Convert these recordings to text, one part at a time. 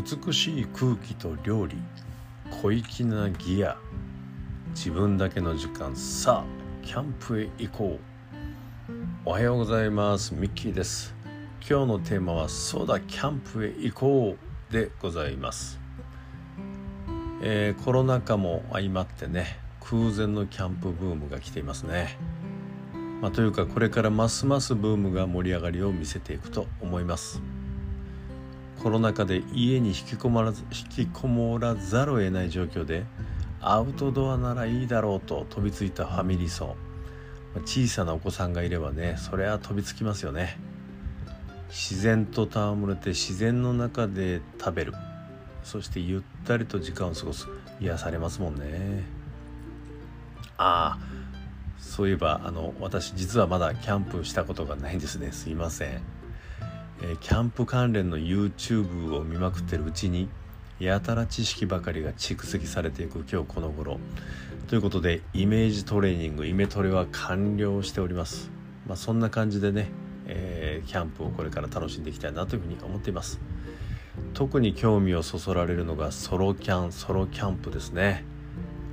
美しい空気と料理小粋なギア自分だけの時間さあキャンプへ行こう。おはようございます。ミッキーです。今日のテーマはそうだキャンプへ行こうでございます、えー、コロナ禍も相まってね空前のキャンプブームが来ていますね。まあ、というかこれからますますブームが盛り上がりを見せていくと思います。コロナ禍で家に引きこもらず引きこもらざるを得ない状況でアウトドアならいいだろうと飛びついたファミリー層。小さなお子さんがいればねそれは飛びつきますよね。自然と戯れて自然の中で食べる。そしてゆったりと時間を過ごす。癒されますもんね。ああそういえばあの私実はまだキャンプしたことがないんですね。すいません。え、キャンプ関連の YouTube を見まくってるうちにやたら知識ばかりが蓄積されていく今日この頃。ということでイメージトレーニングイメトレは完了しております、まあ、そんな感じでね、えー、キャンプをこれから楽しんでいきたいなというふうに思っています。特に興味をそそられるのがソロキャンソロキャンプですね。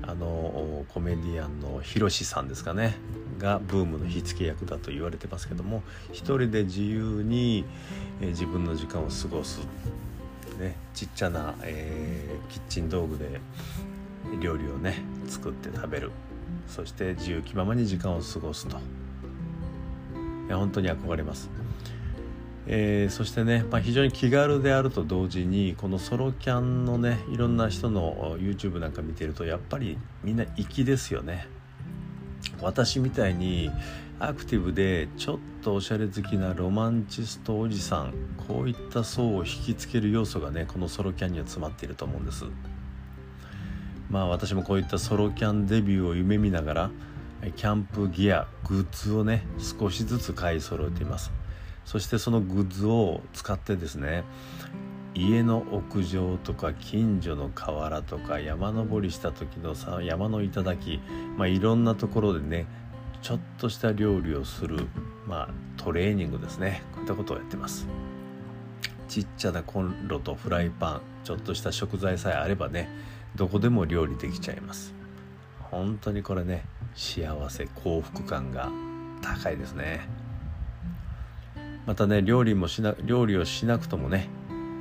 あのコメディアンのヒロシさんですかね。がブームの火付け役だと言われてますけども一人で自由に、え、自分の時間を過ごす、ね、ちっちゃな、えー、キッチン道具で料理をね作って食べる。そして自由気ままに時間を過ごすと。いや本当に憧れます。えー、そしてね、まあ、非常に気軽であると同時にこのソロキャンのねいろんな人の YouTube なんか見てるとやっぱりみんな粋ですよね。私みたいにアクティブでちょっとおしゃれ好きなロマンチストおじさんこういった層を引きつける要素がねこのソロキャンには詰まっていると思うんです。まあ私もこういったソロキャンデビューを夢見ながらキャンプギアグッズをね少しずつ買い揃えています。そしてそのグッズを使ってですね家の屋上とか近所の河原とか山登りした時のさ山の頂まあいろんなところでねちょっとした料理をするまあトレーニングですね。こういったことをやってます。ちっちゃなコンロとフライパンちょっとした食材さえあればねどこでも料理できちゃいます。本当にこれね幸せ幸福感が高いですね。またね料理もしな料理をしなくともね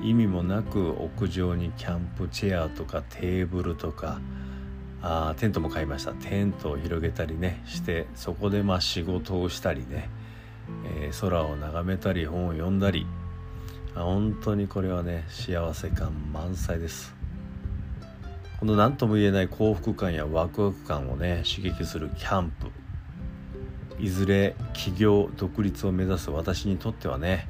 意味もなく屋上にキャンプチェアとかテーブルとかあテントも買いました。テントを広げたりねしてそこでまあ仕事をしたりね、えー、空を眺めたり本を読んだり。本当にこれはね幸せ感満載です。この何とも言えない幸福感やワクワク感をね刺激するキャンプ。いずれ起業独立を目指す私にとってはね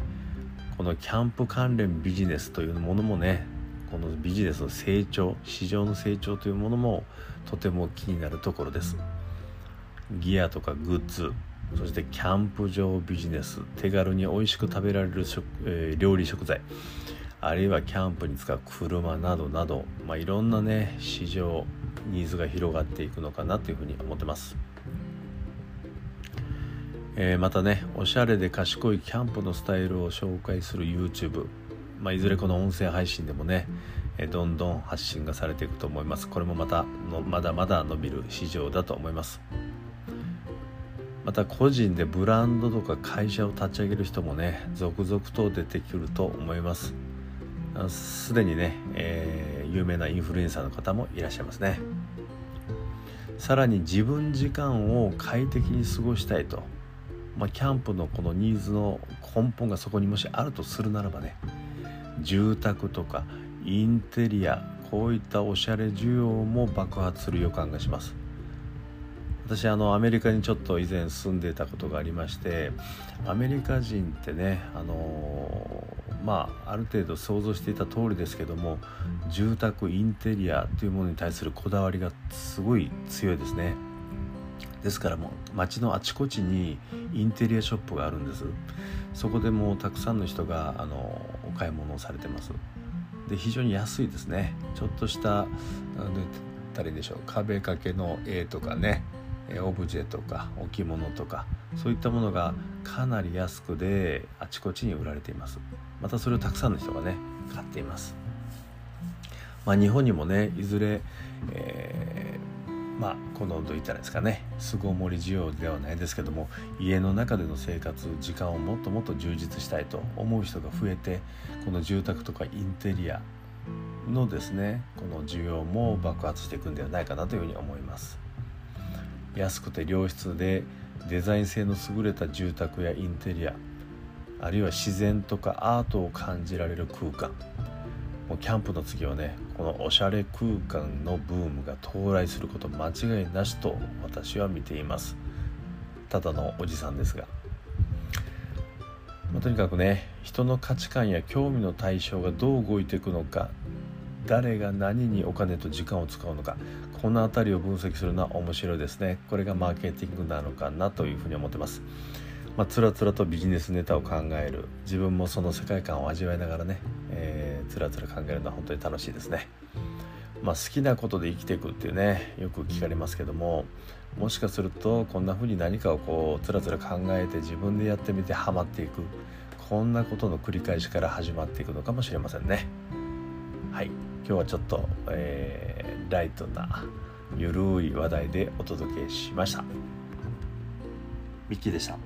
このキャンプ関連ビジネスというものもねこのビジネスの成長市場の成長というものもとても気になるところですギアとかグッズそしてキャンプ場ビジネス手軽に美味しく食べられる食、えー、料理食材あるいはキャンプに使う車などなど、まあ、いろんなね市場ニーズが広がっていくのかなというふうに思ってます。えー、またねおしゃれで賢いキャンプのスタイルを紹介する YouTube、まあ、いずれこの音声配信でもね、えー、どんどん発信がされていくと思います。これもまたのまだまだ伸びる市場だと思います。また個人でブランドとか会社を立ち上げる人もね続々と出てくると思います。すでにね、えー、有名なインフルエンサーの方もいらっしゃいますね。さらに自分時間を快適に過ごしたいとまあ、キャンプのこのニーズの根本がそこにもしあるとするならばね住宅とかインテリアこういったおしゃれ需要も爆発する予感がします。私あのアメリカにちょっと以前住んでたことがありましてアメリカ人ってねあのまあある程度想像していた通りですけども住宅インテリアというものに対するこだわりがすごい強いですね。ですからもう街のあちこちにインテリアショップがあるんです。そこでもうたくさんの人があのお買い物をされてます。で非常に安いですね。ちょっとした何て言ったらいいでしょう。壁掛けの絵とかね。オブジェとか置物とか。そういったものがかなり安くであちこちに売られています。またそれをたくさんの人がね買っています。まあ、日本にもねいずれ、えー、まあこのどう言ったらですかね。巣ごもり需要ではないですけども家の中での生活時間をもっともっと充実したいと思う人が増えてこの住宅とかインテリアのですねこの需要も爆発していくんではないかなというふうに思います。安くて良質でデザイン性の優れた住宅やインテリアあるいは自然とかアートを感じられる空間もうキャンプの次はねこのおしゃれ空間のブームが到来すること間違いなしと私は見ています。ただのおじさんですが、まあ、とにかくね人の価値観や興味の対象がどう動いていくのか誰が何にお金と時間を使うのかこの辺りを分析するのは面白いですね。これがマーケティングなのかなというふうに思ってます。まあ、つらつらとビジネスネタを考える。自分もその世界観を味わいながらね、えー、つらつら考えるのは本当に楽しいですね。まあ、好きなことで生きていくっていうねよく聞かれますけどももしかするとこんな風に何かをこうつらつら考えて自分でやってみてハマっていくこんなことの繰り返しから始まっていくのかもしれませんね。はい今日はちょっと、えー、ライトなゆるい話題でお届けしました。ミッキーでした。